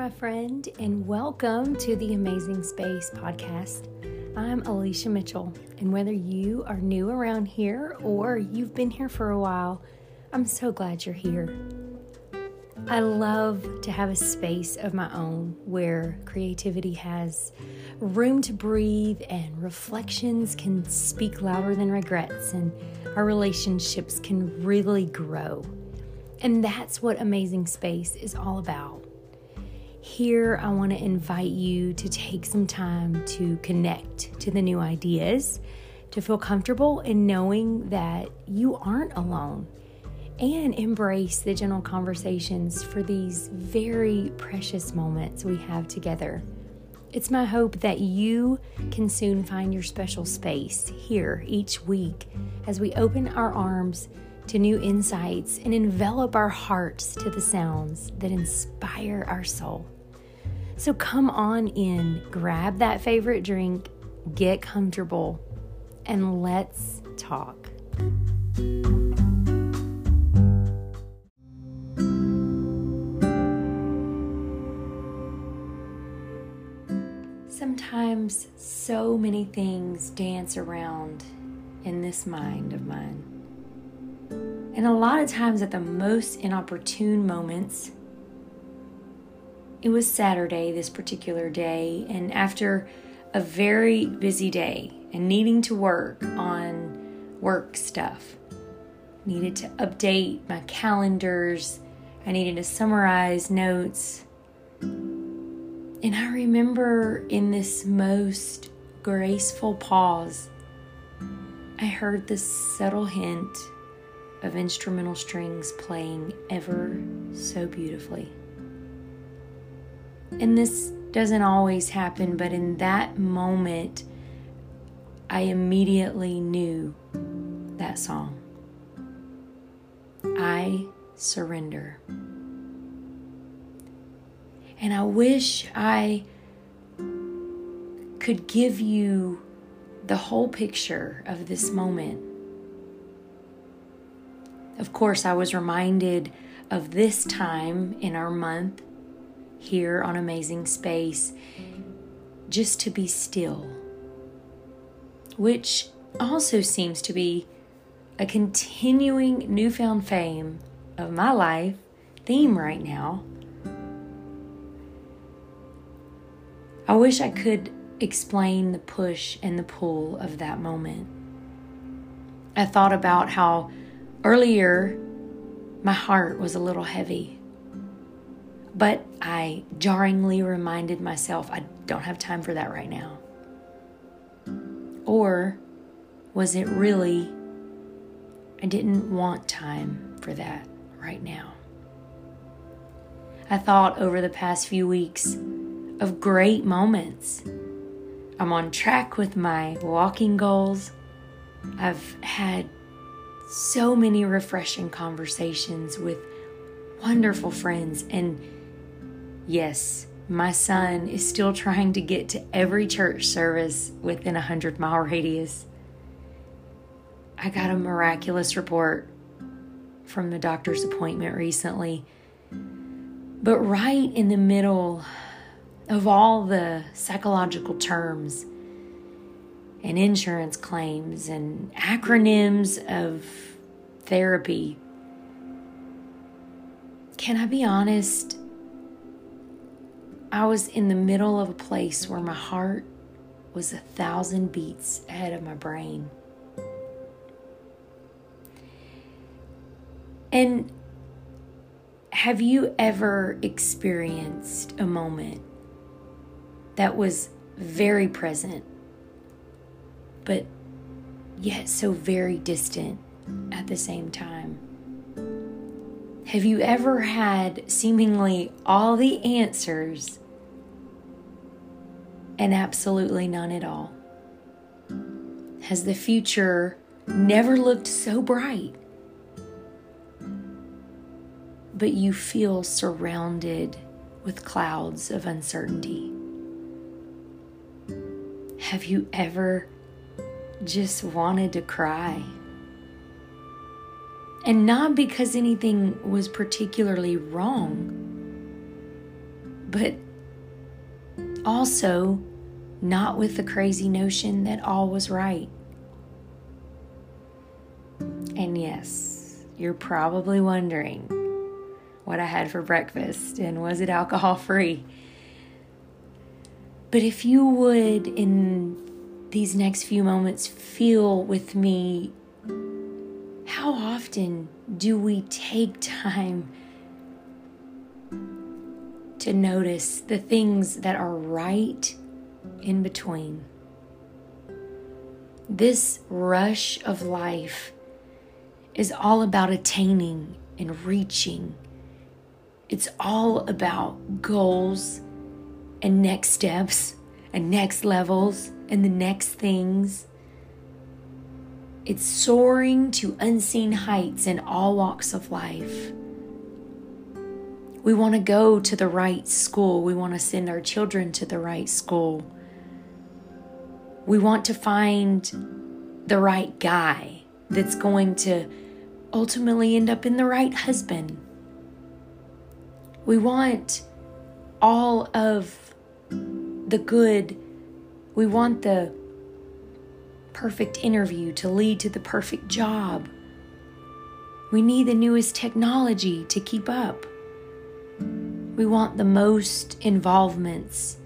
my friend, and welcome to the Amazing Space podcast. I'm Alicia Mitchell, and whether you are new around here or you've been here for a while, I'm so glad you're here. I love to have a space of my own where creativity has room to breathe and reflections can speak louder than regrets, and our relationships can really grow. And that's what Amazing Space is all about. Here, I want to invite you to take some time to connect to the new ideas, to feel comfortable in knowing that you aren't alone, and embrace the gentle conversations for these very precious moments we have together. It's my hope that you can soon find your special space here each week as we open our arms to new insights and envelop our hearts to the sounds that inspire our soul. So come on in, grab that favorite drink, get comfortable, and let's talk. Sometimes so many things dance around in this mind of mine. And a lot of times at the most inopportune moments, it was Saturday, this particular day, and after a very busy day and needing to work on work stuff, needed to update my calendars, I needed to summarize notes. And I remember in this most graceful pause, I heard this subtle hint of instrumental strings playing ever so beautifully. And this doesn't always happen, but in that moment, I immediately knew that song. I surrender. And I wish I could give you the whole picture of this moment of course, I was reminded of this time in our month here on Amazing Space just to be still, which also seems to be a continuing newfound fame of my life theme right now. I wish I could explain the push and the pull of that moment. I thought about how Earlier, my heart was a little heavy, but I jarringly reminded myself I don't have time for that right now. Or was it really I didn't want time for that right now? I thought over the past few weeks of great moments. I'm on track with my walking goals. I've had so many refreshing conversations with wonderful friends. And yes, my son is still trying to get to every church service within a hundred mile radius. I got a miraculous report from the doctor's appointment recently. But right in the middle of all the psychological terms and insurance claims and acronyms of therapy. Can I be honest? I was in the middle of a place where my heart was a thousand beats ahead of my brain. And have you ever experienced a moment that was very present but yet so very distant at the same time. Have you ever had seemingly all the answers and absolutely none at all? Has the future never looked so bright? But you feel surrounded with clouds of uncertainty. Have you ever just wanted to cry. And not because anything was particularly wrong, but also not with the crazy notion that all was right. And yes, you're probably wondering what I had for breakfast and was it alcohol free? But if you would, in these next few moments, feel with me how often do we take time to notice the things that are right in between? This rush of life is all about attaining and reaching. It's all about goals and next steps and next levels and the next things. It's soaring to unseen heights in all walks of life. We want to go to the right school. We want to send our children to the right school. We want to find the right guy that's going to ultimately end up in the right husband. We want all of the good. We want the perfect interview to lead to the perfect job. We need the newest technology to keep up. We want the most involvements.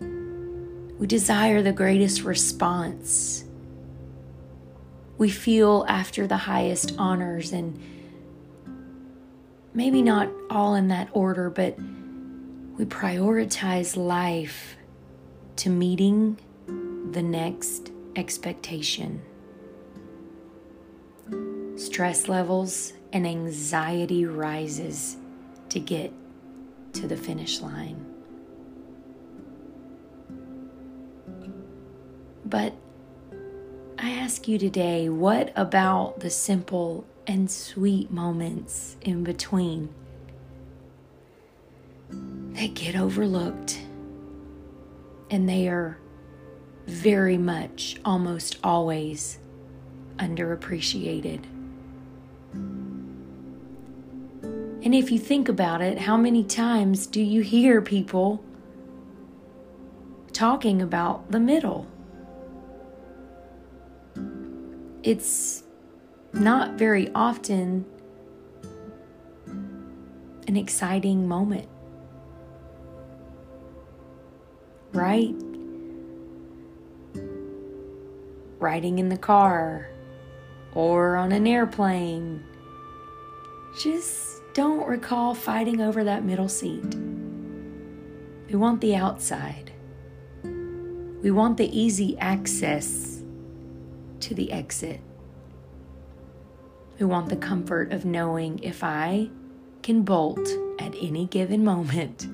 We desire the greatest response. We feel after the highest honors, and maybe not all in that order, but we prioritize life to meeting the next expectation. Stress levels and anxiety rises to get to the finish line. But I ask you today what about the simple and sweet moments in between that get overlooked and they are very much, almost always, underappreciated? And if you think about it, how many times do you hear people talking about the middle? It's not very often an exciting moment, right? Riding in the car or on an airplane. Just don't recall fighting over that middle seat. We want the outside. We want the easy access to the exit. We want the comfort of knowing if I can bolt at any given moment,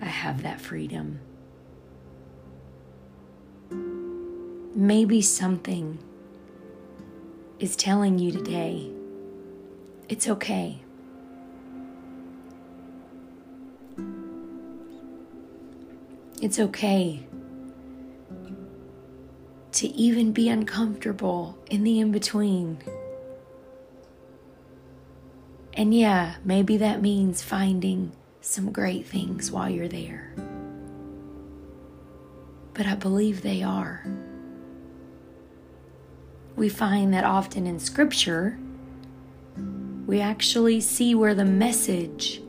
I have that freedom. Maybe something is telling you today it's okay. It's okay to even be uncomfortable in the in between. And yeah, maybe that means finding some great things while you're there. But I believe they are. We find that often in Scripture, we actually see where the message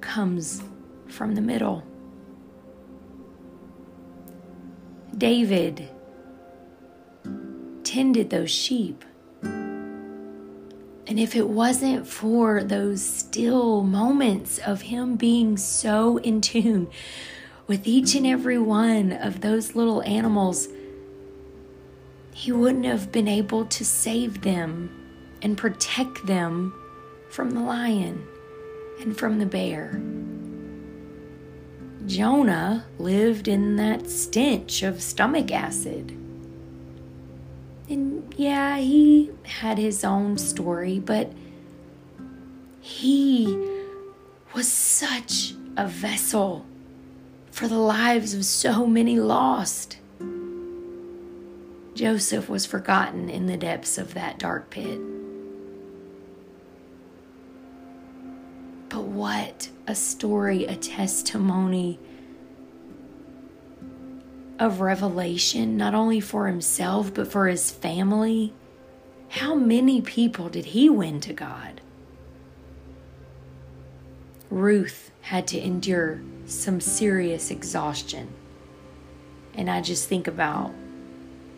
comes from the middle. David tended those sheep. And if it wasn't for those still moments of him being so in tune with each and every one of those little animals, he wouldn't have been able to save them and protect them from the lion and from the bear. Jonah lived in that stench of stomach acid. And yeah, he had his own story, but he was such a vessel for the lives of so many lost. Joseph was forgotten in the depths of that dark pit. But what a story, a testimony of revelation, not only for himself, but for his family. How many people did he win to God? Ruth had to endure some serious exhaustion. And I just think about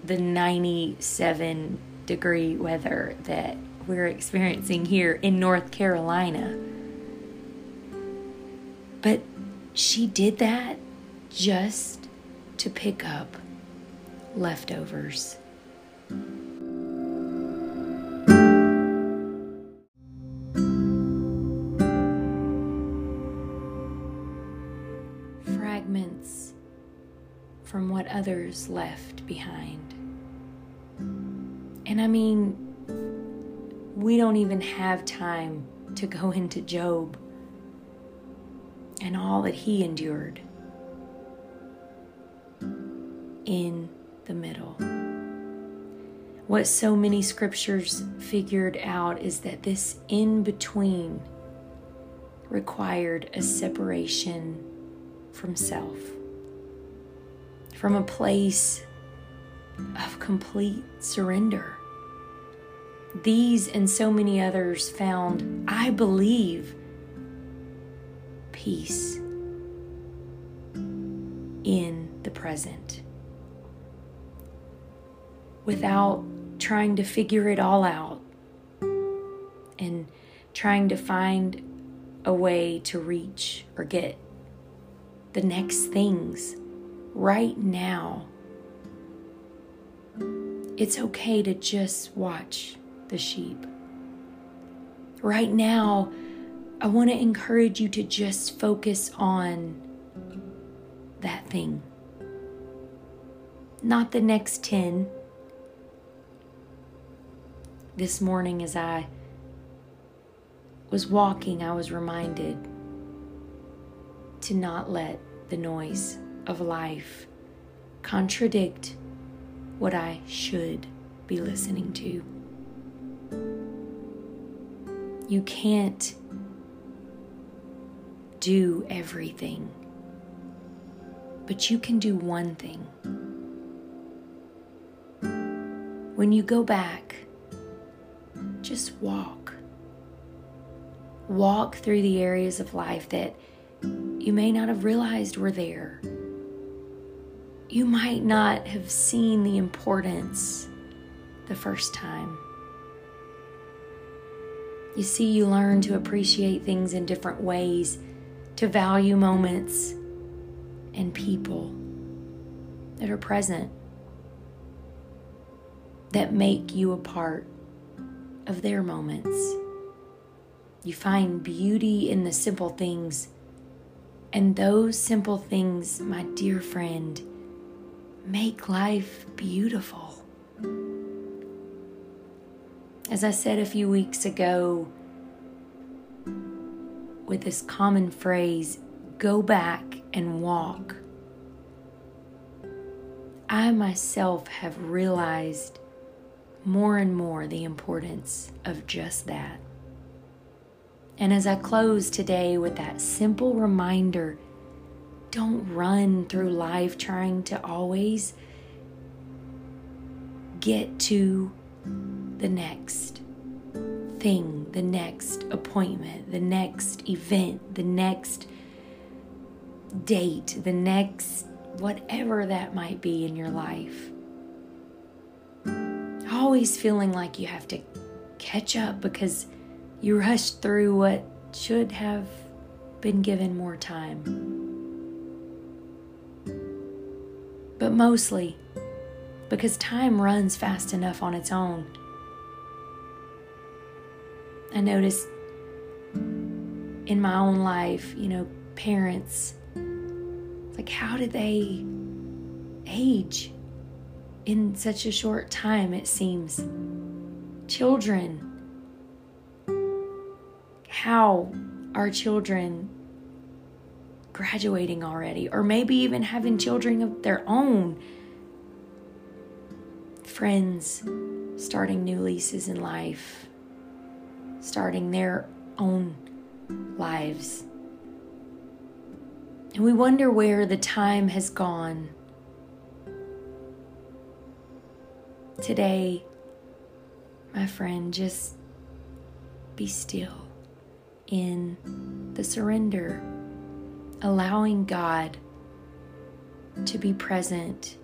the 97 degree weather that we're experiencing here in North Carolina. But she did that just to pick up leftovers. Fragments from what others left behind. And I mean, we don't even have time to go into Job and all that he endured in the middle. What so many scriptures figured out is that this in between required a separation from self, from a place of complete surrender. These and so many others found, I believe, peace in the present without trying to figure it all out and trying to find a way to reach or get the next things right now. It's okay to just watch the sheep. Right now, I want to encourage you to just focus on that thing. Not the next 10. This morning, as I was walking, I was reminded to not let the noise of life contradict what I should be listening to. You can't do everything, but you can do one thing. When you go back, just walk. Walk through the areas of life that you may not have realized were there. You might not have seen the importance the first time. You see, you learn to appreciate things in different ways, to value moments and people that are present, that make you a part of their moments. You find beauty in the simple things, and those simple things, my dear friend, make life beautiful. As I said a few weeks ago, with this common phrase, go back and walk, I myself have realized more and more the importance of just that. And as I close today with that simple reminder, don't run through life trying to always get to the next thing, the next appointment, the next event, the next date, the next whatever that might be in your life. Always feeling like you have to catch up because you rushed through what should have been given more time. Mostly because time runs fast enough on its own. I notice in my own life, you know, parents, like, how did they age in such a short time, it seems? Children, how are children graduating already? Or maybe even having children of their own? Friends starting new leases in life starting their own lives. And we wonder where the time has gone. Today, my friend, just be still in the surrender, allowing God to be present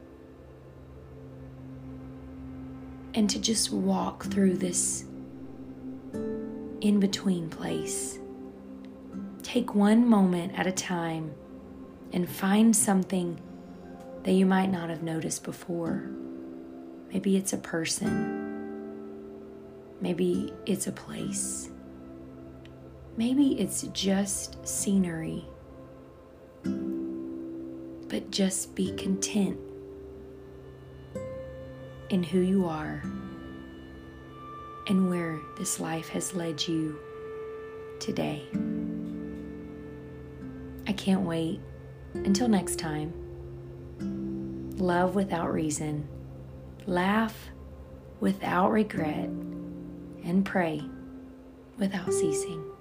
and to just walk through this in between place. Take one moment at a time and find something that you might not have noticed before. Maybe it's a person, maybe it's a place, maybe it's just scenery. But just be content in who you are and where this life has led you today. I can't wait until next time. Love without reason, laugh without regret, and pray without ceasing.